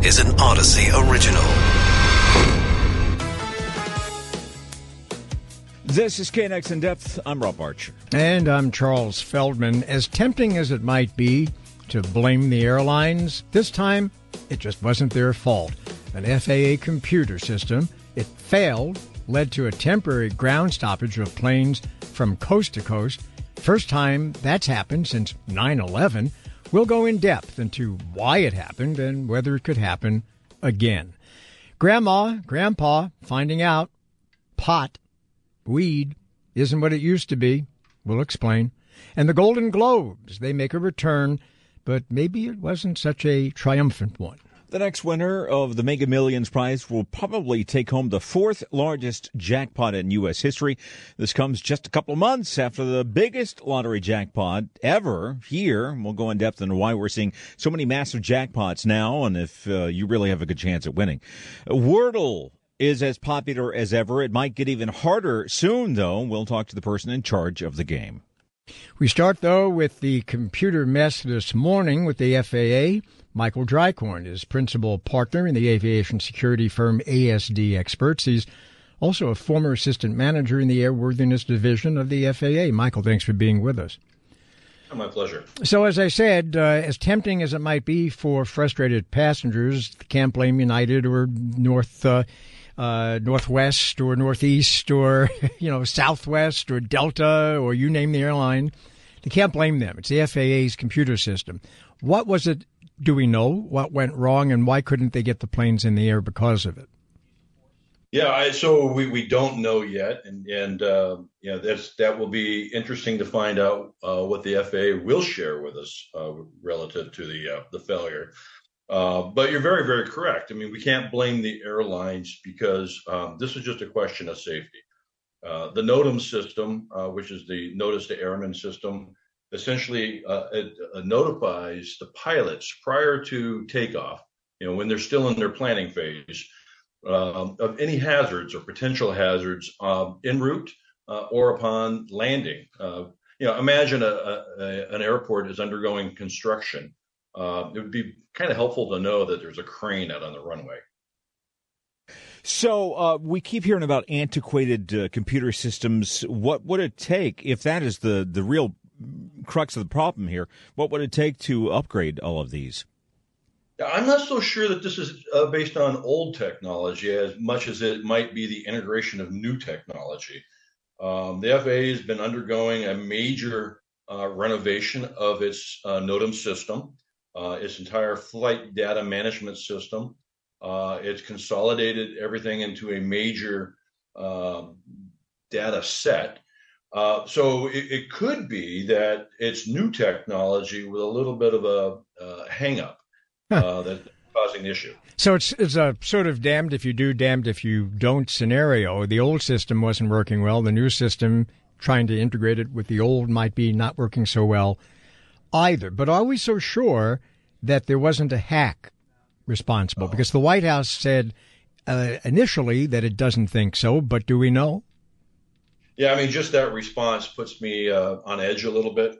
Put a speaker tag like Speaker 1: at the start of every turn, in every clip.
Speaker 1: This is an Audacy original.
Speaker 2: This is KNX in depth. I'm Rob Archer.
Speaker 3: And I'm Charles Feldman. As tempting as it might be to blame the airlines, this time it just wasn't their fault. An FAA computer system, it failed, led to a temporary ground stoppage of planes from coast to coast. First time that's happened since 9 11. We'll go in depth into why it happened and whether it could happen again. Grandma, Grandpa, finding out pot, weed, isn't what it used to be. We'll explain. And the Golden Globes, they make a return, but maybe it wasn't such a triumphant one.
Speaker 2: The next winner of the Mega Millions prize will probably take home the fourth largest jackpot in U.S. history. This comes just a couple months after the biggest lottery jackpot ever here. We'll go in depth into why we're seeing so many massive jackpots now and if uh, you really have a good chance at winning. Wordle is as popular as ever. It might get even harder soon, though. We'll talk to the person in charge of the game.
Speaker 3: We start, though, with the computer mess this morning with the FAA. Michael Dreikorn is principal partner in the aviation security firm ASD Experts. He's also a former assistant manager in the airworthiness division of the FAA. Michael, thanks for being with us.
Speaker 4: My pleasure.
Speaker 3: So, as I said, uh, as tempting as it might be for frustrated passengers, can't blame United or North. Uh, uh, Northwest or Northeast or you know Southwest or Delta or you name the airline, you can't blame them. It's the FAA's computer system. What was it? Do we know what went wrong and why couldn't they get the planes in the air because of it?
Speaker 4: Yeah, I, so we, we don't know yet, and and uh, yeah, that's that will be interesting to find out uh, what the FAA will share with us uh, relative to the uh, the failure. Uh, but you're very, very correct. I mean, we can't blame the airlines because um, this is just a question of safety. Uh, the NOTAM system, uh, which is the Notice to Airmen system, essentially uh, it, uh, notifies the pilots prior to takeoff, you know, when they're still in their planning phase, um, of any hazards or potential hazards um, en route or upon landing. you know, imagine a, a, an airport is undergoing construction uh, it would be kind of helpful to know that there's a crane out on the runway.
Speaker 2: So uh, we keep hearing about antiquated uh, computer systems. What would it take if that is the the real crux of the problem here? What would it take to upgrade all of these?
Speaker 4: I'm not so sure that this is uh, based on old technology as much as it might be the integration of new technology. Um, the FAA has been undergoing a major uh, renovation of its uh, NOTAM system uh, its entire flight data management system. Uh, it's consolidated everything into a major uh, data set. Uh, so it, it, could be that it's new technology with a little bit of a uh, hang up huh. that's causing the issue.
Speaker 3: So it's it's a sort of damned if you do, damned if you don't scenario. The old system wasn't working well. The new system, trying to integrate it with the old, might be not working so well either. But are we so sure that there wasn't a hack responsible? Oh. Because the White House said uh, initially that it doesn't think so, but do we know?
Speaker 4: Yeah, I mean, just that response puts me uh, on edge a little bit.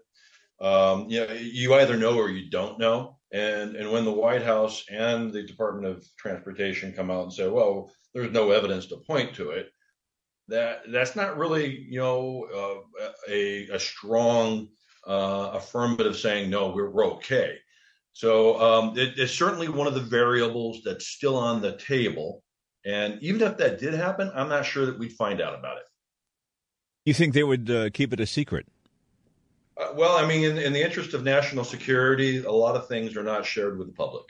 Speaker 4: Um, you, know, you either know or you don't know. And and when the White House and the Department of Transportation come out and say, well, there's no evidence to point to it, that that's not really you know uh, a a strong uh, affirmative saying no, we're, we're okay. So um, it, it's certainly one of the variables that's still on the table. And even if that did happen, I'm not sure that we'd find out about it.
Speaker 2: You think they would uh, keep it a secret?
Speaker 4: Uh, well, I mean, in, in the interest of national security, a lot of things are not shared with the public.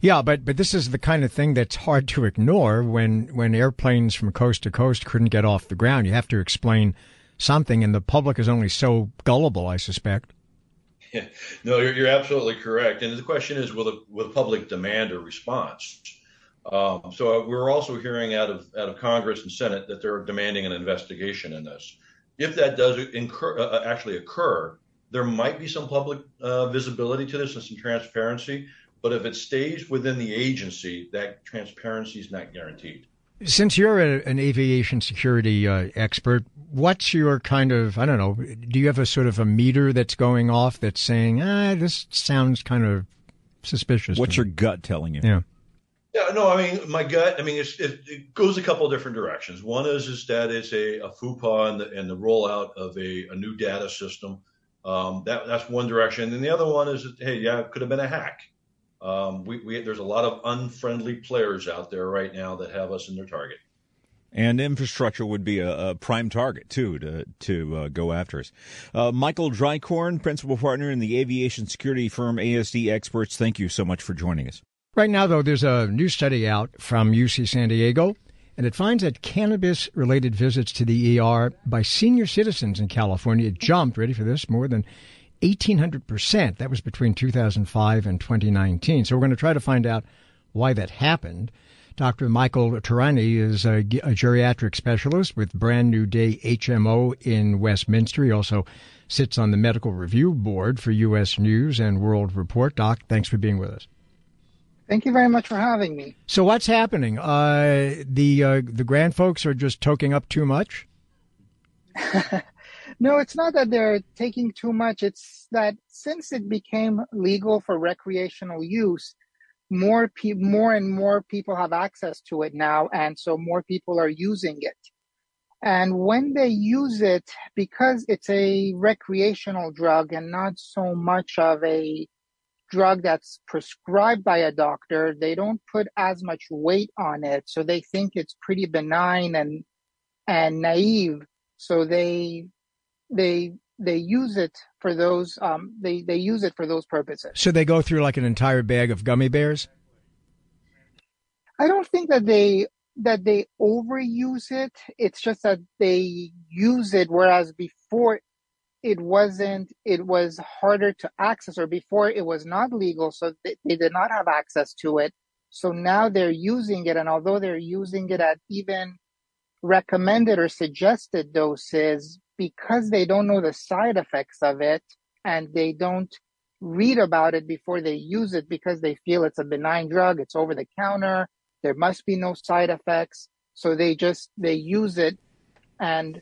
Speaker 3: Yeah, but but this is the kind of thing that's hard to ignore when when airplanes from coast to coast couldn't get off the ground. You have to explain something, and the public is only so gullible, I suspect.
Speaker 4: Yeah. No, you're, you're absolutely correct. And the question is, will the, will the public demand a response? Um, so we're also hearing out of out of Congress and Senate that they're demanding an investigation in this. If that does incur, uh, uh, actually occur, there might be some public uh, visibility to this and some transparency. But if it stays within the agency, that transparency is not guaranteed.
Speaker 3: Since you're a, an aviation security uh, expert, what's your kind of I don't know? Do you have a sort of a meter that's going off that's saying, ah, this sounds kind of suspicious?
Speaker 2: What's your gut telling you?
Speaker 3: Yeah.
Speaker 4: Yeah, no, I mean, my gut, I mean, it, it, goes a couple of different directions. One is, is that it's a, a FUPA and the, and the rollout of a, a new data system. Um, that, that's one direction. And the other one is, that, hey, yeah, it could have been a hack. Um, we, we, there's a lot of unfriendly players out there right now that have us in their target.
Speaker 2: And infrastructure would be a, a prime target too to to uh, go after us. Uh, Michael Dreikorn, principal partner in the aviation security firm ASD Experts. Thank you so much for joining us.
Speaker 3: Right now, though, there's a new study out from UC San Diego, and it finds that cannabis related visits to the ER by senior citizens in California jumped, ready for this, more than 1,800%. That was between 2005 and 2019. So we're going to try to find out why that happened. Dr. Michael Tehrani is a, a, geriatric specialist with Brand New Day HMO in Westminster. He also sits on the medical review board for U.S. News and World Report. Doc, thanks for being with us.
Speaker 5: Thank you very much for having me.
Speaker 3: So what's happening? Uh, the uh, the grand folks are just toking up too much.
Speaker 5: no, it's not that they're taking too much. It's that since it became legal for recreational use, more pe- more and more people have access to it now, and so more people are using it. And when they use it, because it's a recreational drug and not so much of a drug that's prescribed by a doctor, they don't put as much weight on it. So they think it's pretty benign and and naive. So they they they use it for those um, they they use it for those purposes.
Speaker 3: Should they go through like an entire bag of gummy bears.
Speaker 5: I don't think that they that they overuse it. It's just that they use it, whereas before it wasn't it was harder to access or before it was not legal so they, they, did not have access to it so now they're using it and although they're using it at even recommended or suggested doses because they don't know the side effects of it and they don't read about it before they use it because they feel it's a benign drug it's over the counter there must be no side effects. So they just they use it. And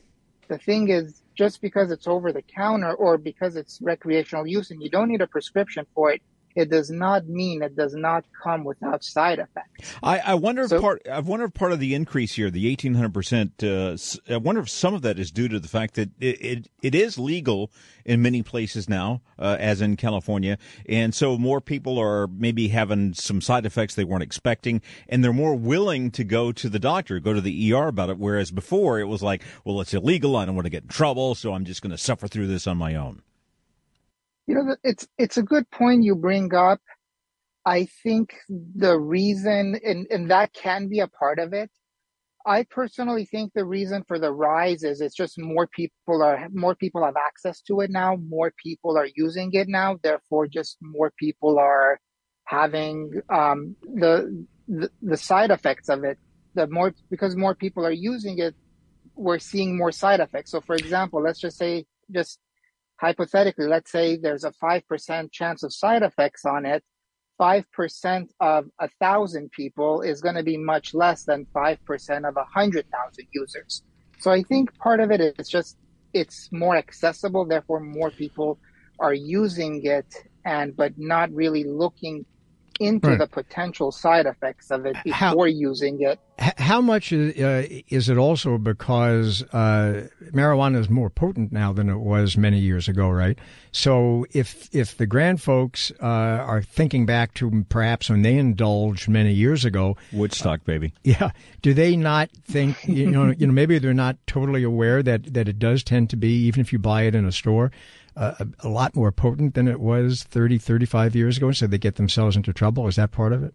Speaker 5: the thing is just because it's over the counter or because it's recreational use and you don't need a prescription for it, it does not mean it does not come without side effects.
Speaker 2: I, I wonder so, if part I wonder if part of the increase here, the eighteen hundred percent. Uh, I wonder if some of that is due to the fact that it it, it is legal in many places now, uh, as in California, and so more people are maybe having some side effects they weren't expecting, and they're more willing to go to the doctor, go to the ER about it. Whereas before it was like, well, it's illegal. I don't want to get in trouble, so I'm just going to suffer through this on my own.
Speaker 5: You know, it's it's a good point you bring up. I think the reason, and, and that can be a part of it. I personally think the reason for the rise is it's just more people are more people have access to it now. More people are using it now. Therefore, just more people are having um, the, the the side effects of it. The more because more people are using it, we're seeing more side effects. So, for example, let's just say just hypothetically, let's say there's a 5% chance of side effects on it, 5% of a thousand people is going to be much less than 5% of a hundred thousand users. So I think part of it is just it's more accessible, therefore more people are using it and but not really looking into right. the potential side effects of it before how, using it.
Speaker 3: How much is, uh, is it also because uh, marijuana is more potent now than it was many years ago, right? So if if the grand folks uh, are thinking back to perhaps when they indulged many years ago,
Speaker 2: Woodstock, baby,
Speaker 3: yeah, do they not think you know you know maybe they're not totally aware that that it does tend to be even if you buy it in a store a, a, lot more potent than it was 30, 35 years ago, so they get themselves into trouble? Is that part of it?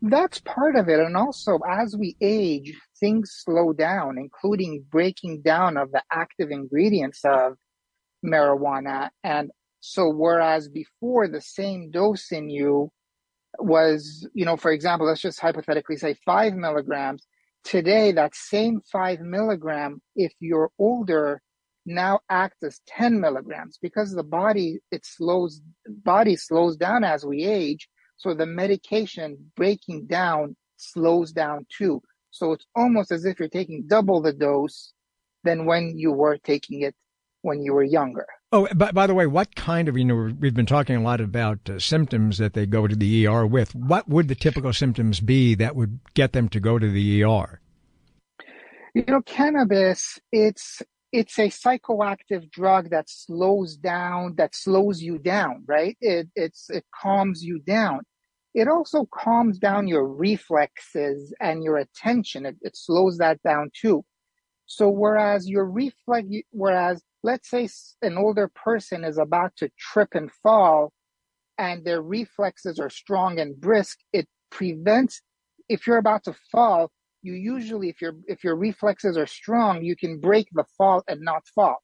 Speaker 5: That's part of it. And also, as we age, things slow down, including breaking down of the active ingredients of marijuana. And so, whereas before the same dose in you was, you know, for example, let's just hypothetically say five milligrams. Today, that same five milligram, if you're older, now acts as 10 milligrams because the body it slows body slows down as we age so the medication breaking down slows down too so it's almost as if you're taking double the dose than when you were taking it when you were younger
Speaker 3: Oh, by, by the way, what kind of, you know, we've been talking a lot about uh, symptoms that they go to the ER with. What would the typical symptoms be that would get them to go to the ER?
Speaker 5: You know, cannabis, it's it's a psychoactive drug that slows down, that slows you down, right? It it's it calms you down. It also calms down your reflexes and your attention. It, it slows that down too. So whereas your reflex, whereas let's say an older person is about to trip and fall and their reflexes are strong and brisk, it prevents, if you're about to fall, you usually, if your, if your reflexes are strong, you can break the fall and not fall.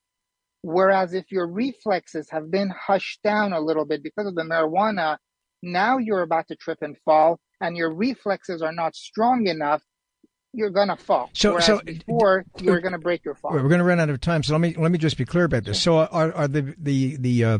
Speaker 5: Whereas if your reflexes have been hushed down a little bit because of the marijuana, now you're about to trip and fall and your reflexes are not strong enough you're gonna fall. So, Whereas so before you're gonna break your fall.
Speaker 3: We're gonna run out of time, so let me let me just be clear about this. So, are are the the the uh,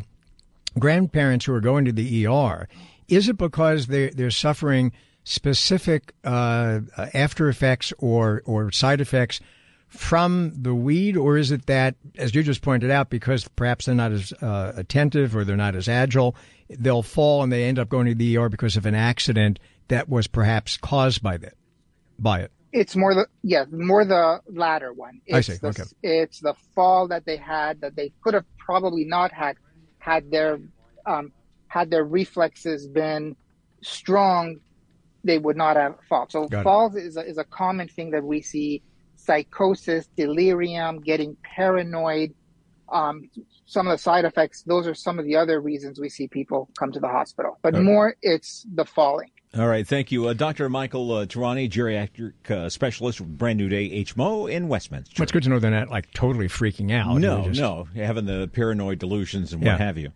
Speaker 3: grandparents who are going to the ER? Is it because they they're suffering specific uh, after effects or or side effects from the weed, or is it that, as you just pointed out, because perhaps they're not as uh, attentive or they're not as agile, they'll fall and they end up going to the ER because of an accident that was perhaps caused by that by it?
Speaker 5: It's more the yeah, more the latter one. It's
Speaker 3: I see.
Speaker 5: The,
Speaker 3: okay.
Speaker 5: It's the fall that they had that they could have probably not had had their um, had their reflexes been strong. They would not have fall. So Got falls is a, is a common thing that we see: psychosis, delirium, getting paranoid. Um, some of the side effects. Those are some of the other reasons we see people come to the hospital. But okay. more, it's the falling.
Speaker 2: All right, thank you. Uh, Dr. Michael uh, Tehrani, geriatric uh, specialist with Brand New Day HMO in Westminster.
Speaker 3: It's good to know they're not like totally freaking out.
Speaker 2: No,
Speaker 3: just...
Speaker 2: no, having the paranoid delusions and what have you.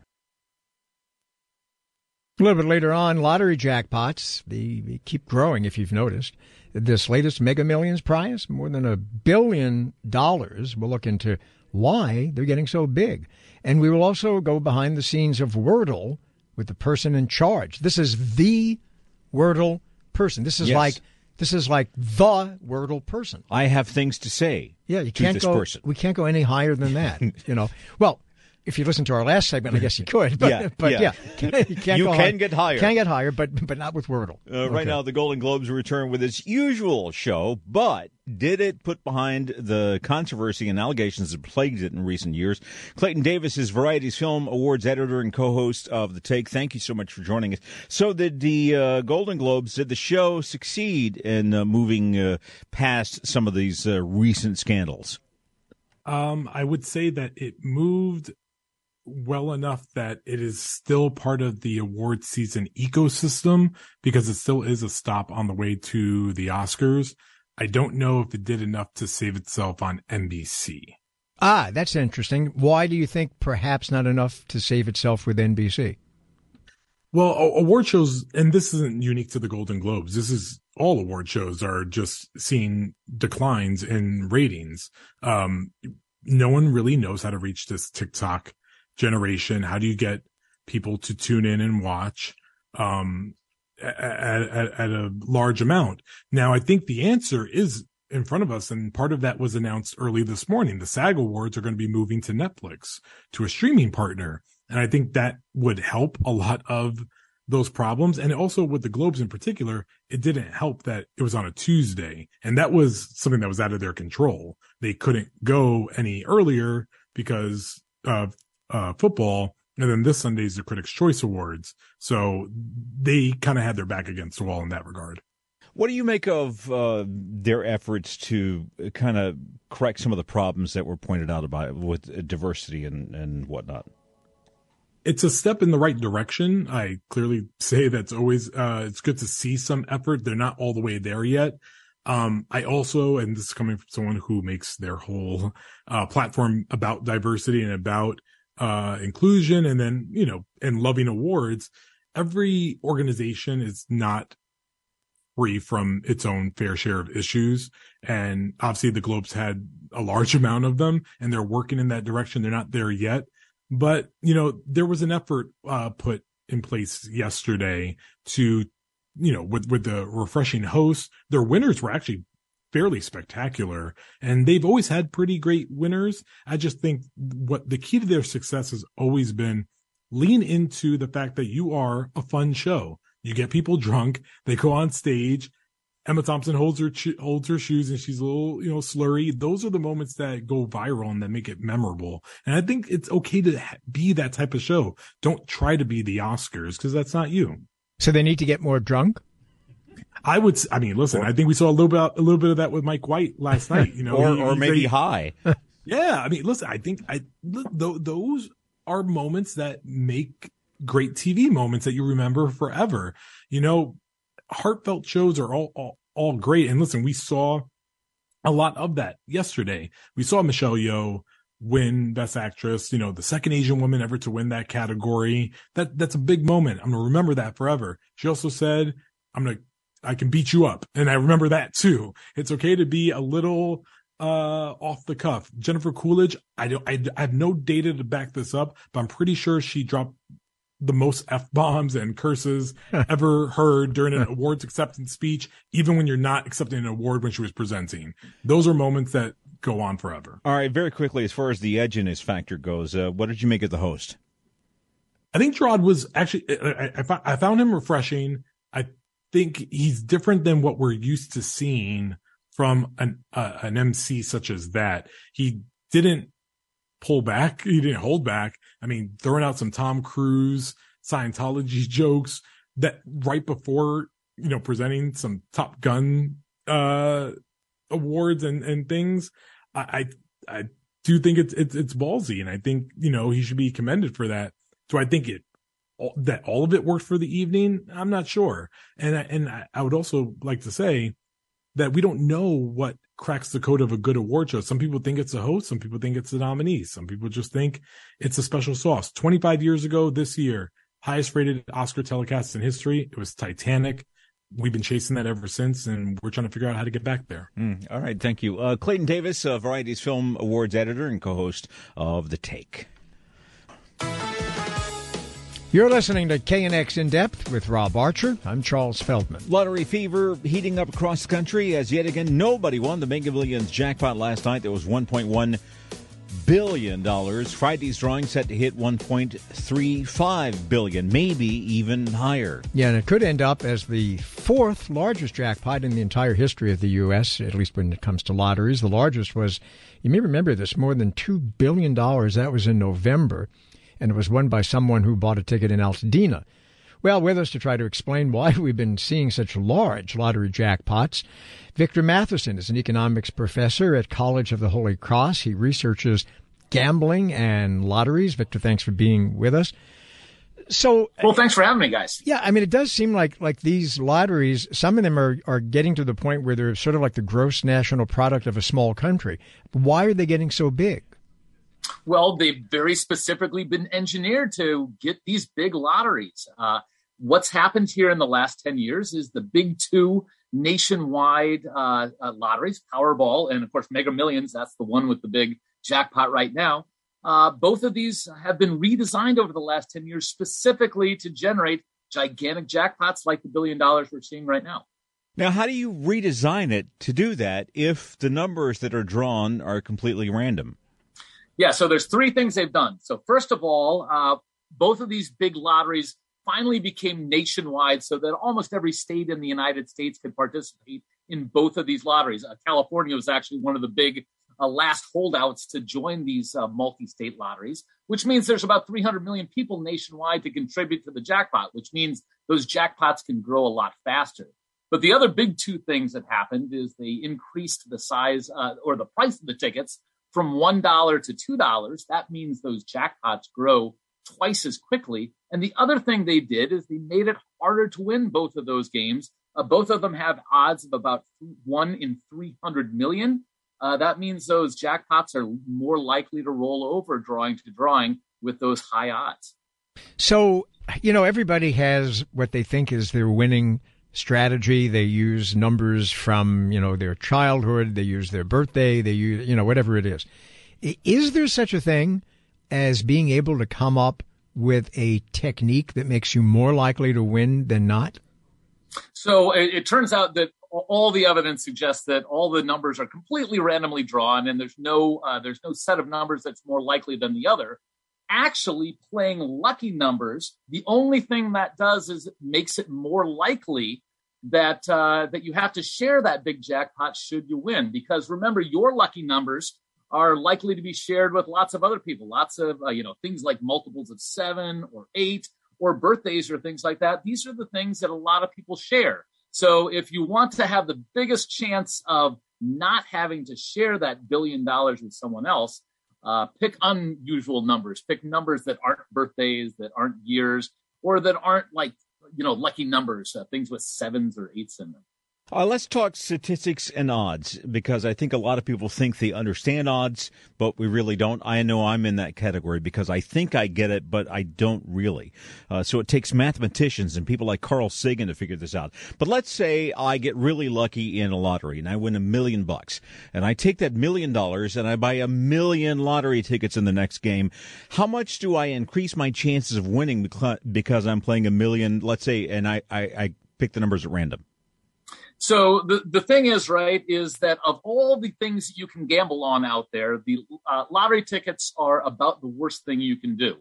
Speaker 3: A little bit later on, lottery jackpots, they, they keep growing if you've noticed. This latest Mega Millions prize, more than a billion dollars. We'll look into why they're getting so big. And we will also go behind the scenes of Wordle with the person in charge. This is the Wordle person. This is yes. like this is like the Wordle person.
Speaker 2: I have things to say.
Speaker 3: Yeah, you can't go.
Speaker 2: Person.
Speaker 3: We can't go any higher than that. you know. Well, if you listen to our last segment, I guess you could. But,
Speaker 2: yeah,
Speaker 3: but
Speaker 2: yeah,
Speaker 3: yeah. you,
Speaker 2: can high, get higher.
Speaker 3: Can get higher, but but not with Wordle.
Speaker 2: Uh, okay. Right now, the Golden Globes return with its usual show, but did it put behind the controversy and allegations that plagued it in recent years? Clayton Davis is Variety's Film Awards editor and co-host of The Take. Thank you so much for joining us. So, did the uh, Golden Globes, did the show succeed in uh, moving uh, past some of these uh, recent scandals?
Speaker 6: Um, I would say that it moved well enough that it is still part of the award season ecosystem because it still is a stop on the way to the Oscars. I don't know if it did enough to save itself on NBC.
Speaker 3: Ah, that's interesting. Why do you think perhaps not enough to save itself with NBC?
Speaker 6: Well, award shows, and this isn't unique to the Golden Globes. This is all award shows are just seeing declines in ratings. Um, no one really knows how to reach this TikTok generation? How do you get people to tune in and watch? Um, at, at, at a large amount. Now, I think the answer is in front of us. And part of that was announced early this morning. The SAG awards are going to be moving to Netflix, to a streaming partner. And I think that would help a lot of those problems. And also with the Globes in particular, it didn't help that it was on a Tuesday. And that was something that was out of their control. They couldn't go any earlier because of uh, football. And then this Sunday is the Critics' Choice Awards. So they kind of had their back against the wall in that regard.
Speaker 2: What do you make of uh, their efforts to kind of correct some of the problems that were pointed out about with diversity and, and whatnot?
Speaker 6: It's a step in the right direction. I clearly say that's always, uh, it's good to see some effort. They're not all the way there yet. Um, I also, and this is coming from someone who makes their whole, uh, platform about diversity and about uh, inclusion and then, you know, and loving awards, every organization is not free from its own fair share of issues. And obviously the Globes had a large amount of them and they're working in that direction. They're not there yet, but you know, there was an effort, uh, put in place yesterday to, you know, with, with the refreshing hosts, their winners were actually fairly spectacular and they've always had pretty great winners. I just think what the key to their success has always been lean into the fact that you are a fun show. You get people drunk, they go on stage. Emma Thompson holds her holds her shoes and she's a little, you know, slurry. Those are the moments that go viral and that make it memorable. And I think it's okay to be that type of show. Don't try to be the Oscars because that's not you.
Speaker 3: So they need to get more drunk.
Speaker 6: I would. I mean, listen. I think we saw a little bit, a little bit of that with Mike White last night. You know,
Speaker 2: or he, or maybe high.
Speaker 6: yeah, I mean, listen. I think I those are moments that make great TV moments that you remember forever. You know, heartfelt shows are all all, all great. And listen, we saw a lot of that yesterday. We saw Michelle Yeoh win best actress, you know, the second Asian woman ever to win that category. That that's a big moment. I'm going to remember that forever. She also said, I'm going to I can beat you up. And I remember that too. It's okay to be a little uh off the cuff. Jennifer Coolidge, I don't I, I have no data to back this up, but I'm pretty sure she dropped the most F bombs and curses ever heard during an awards acceptance speech, even when you're not accepting an award when she was presenting. Those are moments that go on forever.
Speaker 2: All right, very quickly, as far as the edginess factor goes, uh, what did you make of the host?
Speaker 6: I think Jerrod was actually, I, I, I found him refreshing. I think he's different than what we're used to seeing from an uh, an MC such as that. He didn't pull back. He didn't hold back. I mean, throwing out some Tom Cruise Scientology jokes that right before, you know, presenting some Top Gun, uh, awards and, and things. I, I, I do think it's, it's, it's ballsy and I think, you know, he should be commended for that. Do I think it that all of it worked for the evening? I'm not sure. And I, and I would also like to say that we don't know what cracks the code of a good award show. Some people think it's a host. Some people think it's the nominees. Some people just think it's a special sauce. 25 years ago this year, highest rated Oscar telecast in history. It was Titanic. We've been chasing that ever since, and we're trying to figure out how to get back there.
Speaker 2: Mm, all right, thank you, uh, Clayton Davis, uh, Variety's Film Awards editor and co-host of The Take.
Speaker 3: You're listening to KNX In Depth with Rob Archer. I'm Charles Feldman.
Speaker 2: Lottery fever heating up across the country as yet again nobody won the Mega Millions jackpot last night. There was 1.1 billion dollars. Friday's drawing set to hit 1.35 billion, maybe even higher.
Speaker 3: Yeah, and it could end up as the fourth largest jackpot in the entire history of the U.S. At least when it comes to lotteries, the largest was you may remember this more than two billion dollars. That was in November and it was won by someone who bought a ticket in Altadena. Well, with us to try to explain why we've been seeing such large lottery jackpots, Victor Matheson is an economics professor at College of the Holy Cross. He researches gambling and lotteries. Victor, thanks for being with us. So,
Speaker 7: well, thanks for having me, guys.
Speaker 3: Yeah, I mean, it does seem like like these lotteries. Some of them are are getting to the point where they're sort of like the gross national product of a small country. Why are they getting so big?
Speaker 7: Well, they've very specifically been engineered to get these big lotteries. Uh, what's happened here in the last 10 years is the big two nationwide uh, uh, lotteries, Powerball and, of course, Mega Millions. That's the one with the big jackpot right now. Uh, both of these have been redesigned over the last 10 years specifically to generate gigantic jackpots like the billion dollars we're seeing right now.
Speaker 2: Now, how do you redesign it to do that if the numbers that are drawn are completely random?
Speaker 7: Yeah, so there's three things they've done. So first of all, uh, both of these big lotteries finally became nationwide, so that almost every state in the United States could participate in both of these lotteries. Uh, California was actually one of the big uh, last holdouts to join these uh, multi-state lotteries, which means there's about 300 million people nationwide to contribute to the jackpot, which means those jackpots can grow a lot faster. But the other big two things that happened is they increased the size uh, or the price of the tickets from $1 to $2, that means those jackpots grow twice as quickly. And the other thing they did is they made it harder to win both of those games. Uh, both of them have odds of about one in 300 million. Uh, that means those jackpots are more likely to roll over drawing to drawing with those high odds.
Speaker 3: So, you know, everybody has what they think is their winning strategy. They use numbers from, you know, their childhood. They use their birthday. They use, you know, whatever it is. Is there such a thing as being able to come up with a technique that makes you more likely to win than not?
Speaker 7: So it, it turns out that all the evidence suggests that all the numbers are completely randomly drawn, and there's no uh, there's no set of numbers that's more likely than the other. Actually, playing lucky numbers, the only thing that does is it makes it more likely that uh, that you have to share that big jackpot should you win. Because remember, your lucky numbers are likely to be shared with lots of other people, lots of uh, you know things like multiples of seven or eight or birthdays or things like that. These are the things that a lot of people share. So if you want to have the biggest chance of not having to share that billion dollars with someone else, uh, pick unusual numbers. Pick numbers that aren't birthdays, that aren't years, or that aren't like you know lucky numbers, uh, things with sevens or eights in them.
Speaker 2: Uh, let's talk statistics and odds because I think a lot of people think they understand odds, but we really don't. I know I'm in that category because I think I get it, but I don't really. Uh, so it takes mathematicians and people like Carl Sagan to figure this out. But let's say I get really lucky in a lottery and I win a million bucks and I take that million dollars and I buy a million lottery tickets in the next game. How much do I increase my chances of winning because I'm playing a million, let's say, and I, I, I pick the numbers at random?
Speaker 7: So the, the thing is, right, is that of all the things you can gamble on out there, the uh, lottery tickets are about the worst thing you can do.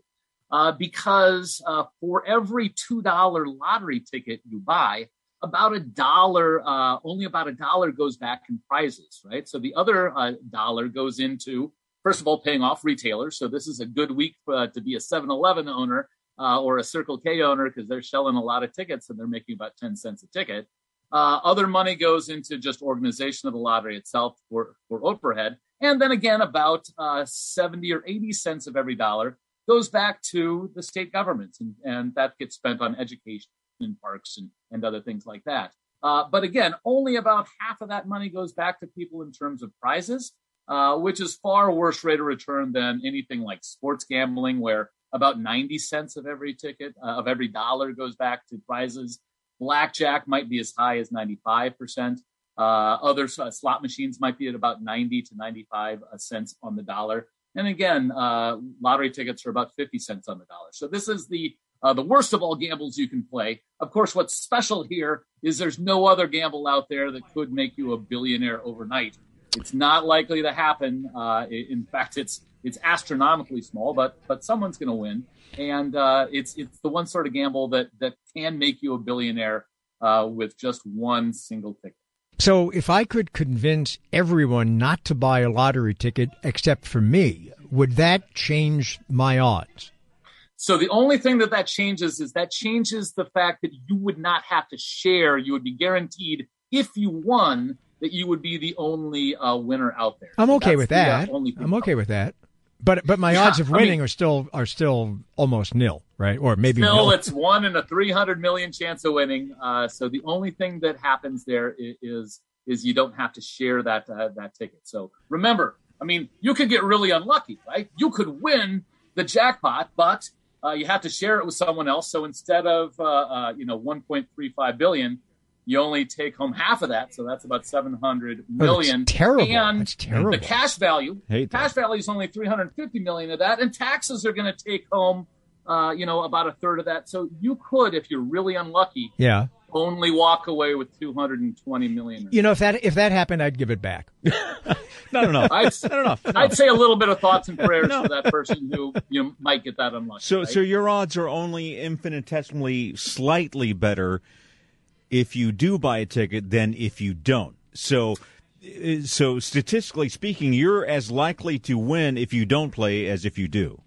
Speaker 7: Uh, because uh, for every $2 lottery ticket you buy, about a dollar, uh, only about a dollar goes back in prizes, right? So the other uh, dollar goes into, first of all, paying off retailers. So this is a good week uh, to be a 7 Eleven owner or a Circle K owner because they're selling a lot of tickets and they're making about 10 cents a ticket. Uh, other money goes into just organization of the lottery itself for, for overhead. And then again, about uh, 70 or 80 cents of every dollar goes back to the state governments. And, and that gets spent on education and parks and, and other things like that. Uh, but again, only about half of that money goes back to people in terms of prizes, uh, which is far worse rate of return than anything like sports gambling, where about 90 cents of every ticket, uh, of every dollar goes back to prizes. Blackjack might be as high as 95%. Uh, other uh, slot machines might be at about 90 to 95 uh, cents on the dollar. And again, uh, lottery tickets are about 50 cents on the dollar. So this is the uh, the worst of all gambles you can play. Of course, what's special here is there's no other gamble out there that could make you a billionaire overnight. It's not likely to happen. Uh, in fact, it's it's astronomically small, but but someone's going to win and uh, it's it's the one sort of gamble that that can make you a billionaire uh, with just one single ticket.
Speaker 3: So, if I could convince everyone not to buy a lottery ticket except for me, would that change my odds?
Speaker 7: So, the only thing that that changes is that changes the fact that you would not have to share. You would be guaranteed if you won that you would be the only uh, winner out there.
Speaker 3: I'm okay with uh, that. I'm okay with that. But but my yeah, odds of winning I mean, are still are still almost nil, right? Or maybe
Speaker 7: no. Nil. It's one in a three hundred million chance of winning. Uh, so the only thing that happens there is is you don't have to share that uh, that ticket. So remember, I mean, you could get really unlucky, right? You could win the jackpot, but uh, you have to share it with someone else. So instead of uh, uh, you know one point three five billion, you only take home half of that, so that's about seven hundred million.
Speaker 3: Oh, terrible.
Speaker 7: And
Speaker 3: that's terrible.
Speaker 7: the cash value,
Speaker 2: Hate
Speaker 7: cash that. value is only three hundred fifty million of that, and taxes are going to take home, uh, you know, about a third of that. So you could, if you're really unlucky,
Speaker 3: yeah,
Speaker 7: only walk away with two hundred and twenty million.
Speaker 3: You know, if that if that happened, I'd give it back.
Speaker 2: no, no, no.
Speaker 7: I'd, I don't know. I'd say a little bit of thoughts and prayers no. for that person who you might get that unlucky.
Speaker 2: So,
Speaker 7: right?
Speaker 2: so your odds are only infinitesimally slightly better if you do buy a ticket than if you don't. So, uh, so statistically speaking, you're as likely to win if you don't play as if you do.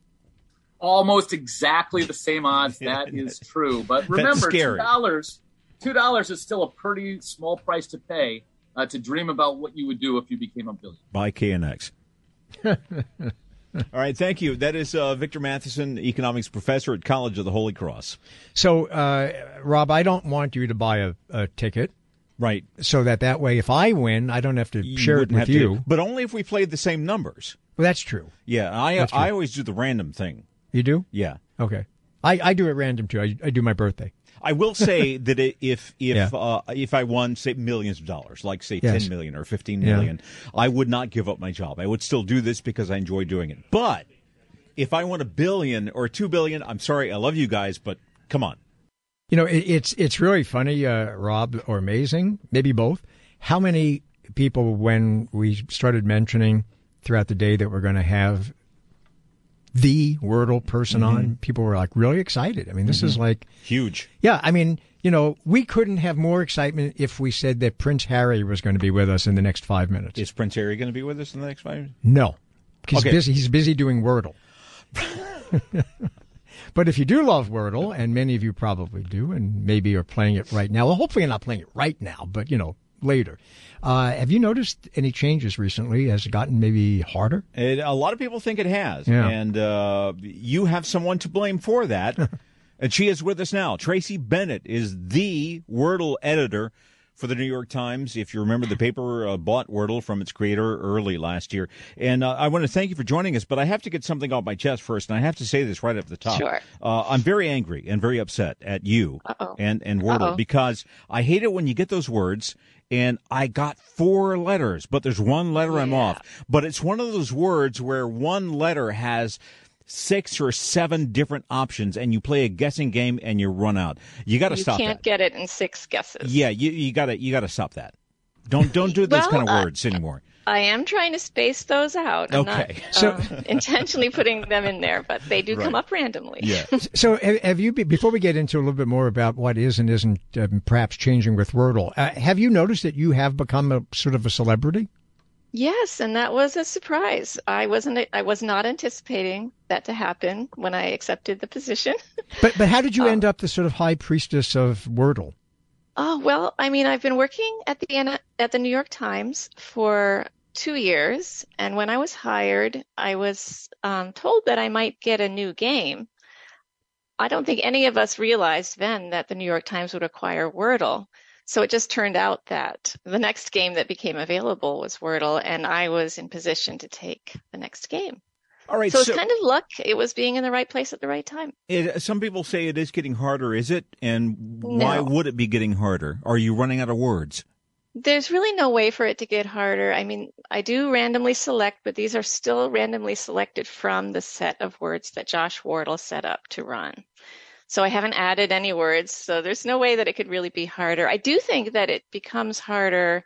Speaker 7: Almost exactly the same odds. That is true. But remember, two dollars. Two dollars is still a pretty small price to pay uh, to dream about what you would do if you became a billionaire.
Speaker 2: Buy KNX. All right, thank you. That is uh, Victor Matheson, economics professor at College of the Holy Cross.
Speaker 3: So, uh, Rob, I don't want you to buy a, a, ticket.
Speaker 2: Right.
Speaker 3: So that that way, if I win, I don't have to you share it with you.
Speaker 2: To, but only if we played the same numbers.
Speaker 3: Well, that's true.
Speaker 2: Yeah, I true. I always do the random thing.
Speaker 3: You do?
Speaker 2: Yeah.
Speaker 3: Okay. I, I do it random too. I, I do my birthday.
Speaker 2: I will say that if if yeah. uh, if I won say millions of dollars, like say yes. ten million or fifteen million, yeah. I would not give up my job. I would still do this because I enjoy doing it. But if I won a billion or two billion, I'm sorry, I love you guys, but come on.
Speaker 3: You know, it, it's it's really funny, uh, Rob, or amazing, maybe both. How many people, when we started mentioning throughout the day that we're going to have the Wordle person mm-hmm. on, people were like really excited. I mean, this mm-hmm. is like
Speaker 2: huge.
Speaker 3: Yeah, I mean, you know, we couldn't have more excitement if we said that Prince Harry was going to be with us in the next five minutes.
Speaker 2: Is Prince Harry going to be with us in the next five minutes?
Speaker 3: No, he's okay. busy. He's busy doing Wordle. But if you do love Wordle, and many of you probably do, and maybe are playing it right now, well, hopefully you're not playing it right now, but you know, later. Uh, have you noticed any changes recently? Has it gotten maybe harder?
Speaker 2: It, a lot of people think it has, yeah. and uh, you have someone to blame for that. and she is with us now. Tracy Bennett is the Wordle editor for the New York Times. If you remember, the paper uh, bought Wordle from its creator early last year. And uh, I want to thank you for joining us, but I have to get something off my chest first, and I have to say this right up the top.
Speaker 8: Sure.
Speaker 2: Uh, I'm very angry and very upset at you Uh-oh. and, and Wordle Uh-oh. because I hate it when you get those words and I got four letters, but there's one letter yeah. I'm off. But it's one of those words where one letter has six or seven different options and you play a guessing game and you run out. You got to stop
Speaker 8: You can't get it in six guesses.
Speaker 2: Yeah, you, you got to you got to stop that. Don't don't do those well, kind of uh, words anymore.
Speaker 8: I am trying to space those out. I'm okay. Not, so um, intentionally putting them in there, but they do right. come up randomly.
Speaker 3: Yeah. so have you before we get into a little bit more about what is and isn't um, perhaps changing with Wordle, uh, have you noticed that you have become a sort of a celebrity?
Speaker 8: Yes, and that was a surprise. I wasn't I was not anticipating that to happen when I accepted the position.
Speaker 3: but but how did you um, end up the sort of high priestess of Wordle?
Speaker 8: Oh, well, I mean, I've been working at the at the New York Times for 2 years, and when I was hired, I was um, told that I might get a new game. I don't think any of us realized then that the New York Times would acquire Wordle. So it just turned out that the next game that became available was Wordle, and I was in position to take the next game.
Speaker 2: All right.
Speaker 8: So, so it's kind of luck. It was being in the right place at the right time.
Speaker 2: It, some people say it is getting harder. Is it? And why no. would it be getting harder? Are you running out of words?
Speaker 8: There's really no way for it to get harder. I mean, I do randomly select, but these are still randomly selected from the set of words that Josh Wardle set up to run. So I haven't added any words. So there's no way that it could really be harder. I do think that it becomes harder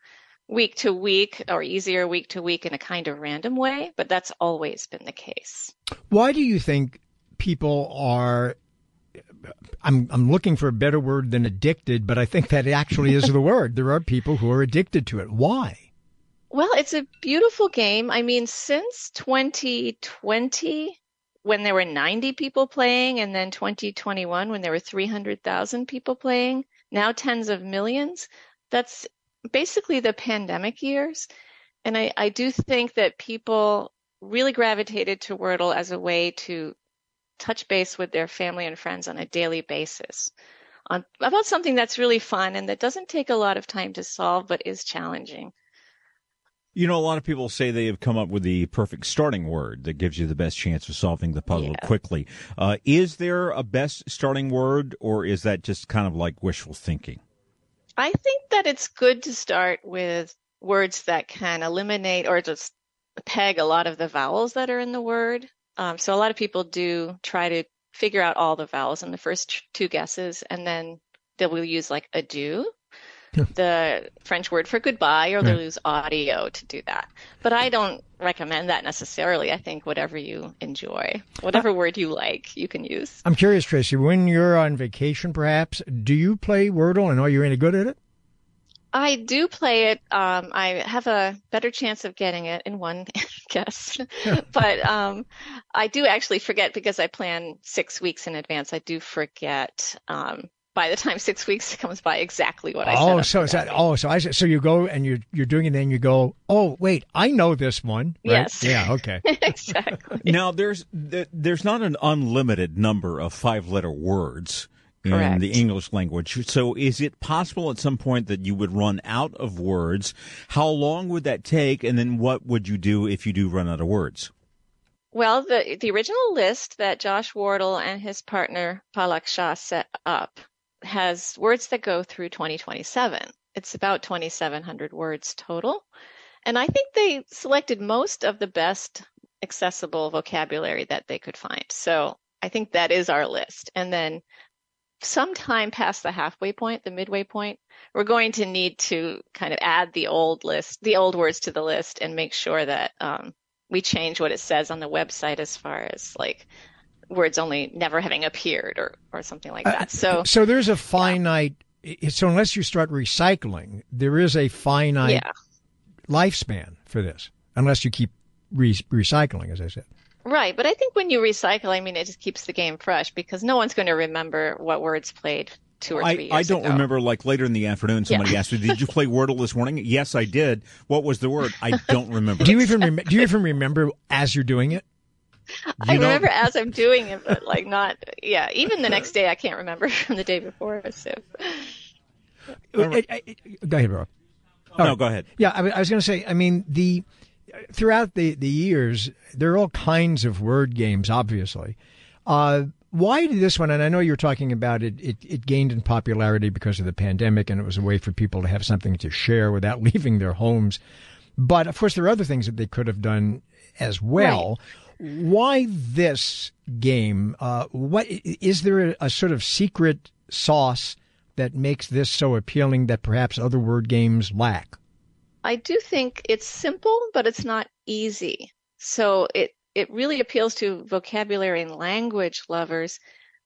Speaker 8: week to week or easier week to week in a kind of random way, but that's always been the case.
Speaker 3: Why do you think people are I'm I'm looking for a better word than addicted, but I think that actually is the word. There are people who are addicted to it. Why?
Speaker 8: Well, it's a beautiful game. I mean, since 2020, when there were 90 people playing, and then 2021 when there were 300,000 people playing, now tens of millions. That's basically the pandemic years. And I, I do think that people really gravitated to Wordle as a way to touch base with their family and friends on a daily basis on about something that's really fun and that doesn't take a lot of time to solve but is challenging.
Speaker 2: You know, a lot of people say they have come up with the perfect starting word that gives you the best chance of solving the puzzle yeah. quickly. Uh, is there a best starting word, or is that just kind of like wishful thinking?
Speaker 8: I think that it's good to start with words that can eliminate or just peg a lot of the vowels that are in the word. Um, so a lot of people do try to figure out all the vowels in the first two guesses, and then they will use like adieu the French word for goodbye, or they'll use audio to do that. But I don't recommend that necessarily. I think whatever you enjoy, whatever uh, word you like, you can use.
Speaker 3: I'm curious, Tracy, when you're on vacation, perhaps, do you play Wordle and are you any good at it?
Speaker 8: I do play it. Um, I have a better chance of getting it in one guess, but um, I do actually forget because I plan six weeks in advance. I do forget um, by the time six weeks comes by exactly what I said.
Speaker 3: oh, so is that oh so I so you go and you're you're doing it and then you go oh wait I know this one
Speaker 8: right? yes
Speaker 3: yeah okay
Speaker 8: exactly
Speaker 2: now there's there's not an unlimited number of five letter words in Correct. the English language so is it possible at some point that you would run out of words how long would that take and then what would you do if you do run out of words
Speaker 8: well, the the original list that Josh Wardle and his partner Palak Shah set up has words that go through 2027. It's about 2,700 words total. And I think they selected most of the best accessible vocabulary that they could find. So I think that is our list. And then sometime past the halfway point, the midway point, we're going to need to kind of add the old list, the old words to the list, and make sure that um, we change what it says on the website as far as like words only never having appeared or or something like that. So
Speaker 3: Uh, so there's a finite. So unless you start recycling, there is a finite
Speaker 8: yeah.
Speaker 3: lifespan for this. Unless you keep re- recycling, as I said.
Speaker 8: Right, but I think when you recycle, I mean, it just keeps the game fresh because no one's going to remember what words played two or three
Speaker 2: I,
Speaker 8: years
Speaker 2: I don't
Speaker 8: ago.
Speaker 2: remember. Like later in the afternoon, somebody
Speaker 8: Yeah.
Speaker 2: asked me, "Did you play Wordle this morning?" Yes, I did. What was the word? I don't remember.
Speaker 3: Do you even rem- do you even remember as you're doing it?
Speaker 8: I
Speaker 2: You know-
Speaker 8: remember as I'm doing it, but like not, yeah. Even the next day, I can't remember from the day before. So,
Speaker 3: Go ahead, Rob.
Speaker 2: no, go ahead.
Speaker 3: Yeah, I, I was going to say. I mean, the throughout the the years, there are all kinds of word games. Obviously, uh, why did this one? And I know you're talking about it, it. It gained in popularity because of the pandemic, and it was a way for people to have something to share without leaving their homes. But of course, there are other things that they could have done as well. Why this game? Uh, what is there a, a sort of secret sauce that makes this so appealing that perhaps other word games lack?
Speaker 8: I do think it's simple, but it's not easy. So it it really appeals to vocabulary and language lovers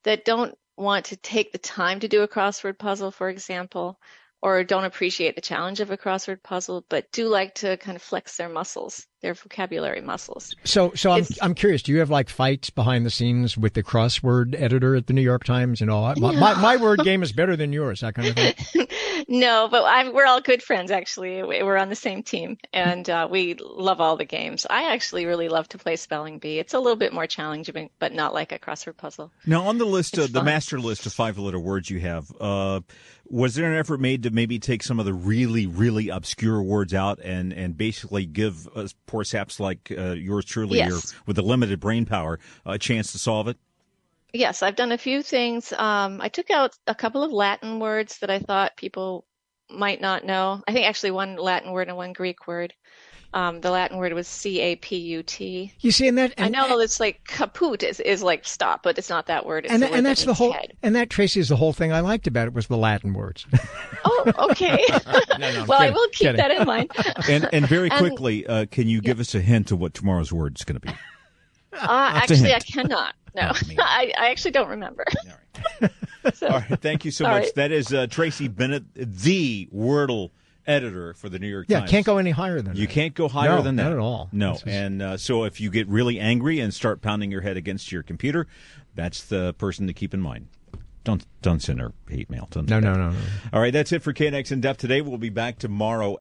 Speaker 8: that don't want to take the time to do a crossword puzzle, for example, or don't appreciate the challenge of a crossword puzzle, but do like to kind of flex their muscles, their vocabulary muscles.
Speaker 3: So, so I'm
Speaker 8: It's-
Speaker 3: I'm curious. Do you have like fights behind the scenes with the crossword editor at the New York Times? You know, my, my, my word game is better than yours. That kind of thing.
Speaker 8: no, but I'm, we're all good friends, actually. We- We're on the same team and uh, we love all the games. I actually really love to play Spelling Bee. It's a little bit more challenging, but not like a crossword puzzle.
Speaker 2: Now, on the list, uh,
Speaker 8: It's
Speaker 2: the
Speaker 8: fun.
Speaker 2: master list of five-letter words you have, uh, was there an effort made to maybe take some of the really, really obscure words out and and basically give us poor saps like uh, yours truly,
Speaker 8: Yes.
Speaker 2: or with a limited brain power, a chance to solve it?
Speaker 8: Yes, I've done a few things. Um, I took out a couple of Latin words that I thought people might not know. I think actually one Latin word and one Greek word. Um, the Latin word was C A P U T.
Speaker 3: You see, and that
Speaker 8: I know it's like caput is, is like stop, but it's not that word. It's
Speaker 3: and,
Speaker 8: the word
Speaker 3: and
Speaker 8: that
Speaker 3: that's the whole.
Speaker 8: head.
Speaker 3: And that Tracy is the whole thing I liked about it was the Latin words.
Speaker 8: Oh, okay.
Speaker 3: no, I'm
Speaker 8: well, I will keep
Speaker 3: kidding.
Speaker 8: that in mind.
Speaker 2: And and very
Speaker 8: And-
Speaker 2: quickly, uh, can you give us a hint of what tomorrow's word is going to be?
Speaker 8: Uh, actually, I cannot. No,
Speaker 2: Oh.
Speaker 8: I, I actually don't remember. So,
Speaker 2: All right, thank you so
Speaker 8: All
Speaker 2: much.
Speaker 8: right.
Speaker 2: That is uh, Tracy Bennett, the Wordle editor for the New York
Speaker 3: yeah,
Speaker 2: Times.
Speaker 3: Yeah, can't go any higher than that.
Speaker 2: You
Speaker 3: that.
Speaker 2: can't go higher
Speaker 3: No,
Speaker 2: than that.
Speaker 3: not at all.
Speaker 2: No.
Speaker 3: Is-
Speaker 2: And uh, so if you get really angry and start pounding your head against your computer, that's the person to keep in mind. Don't don't send her hate mail. Don't
Speaker 3: No, no, no, no.
Speaker 2: All right, that's it for KNX in depth today. We'll be back tomorrow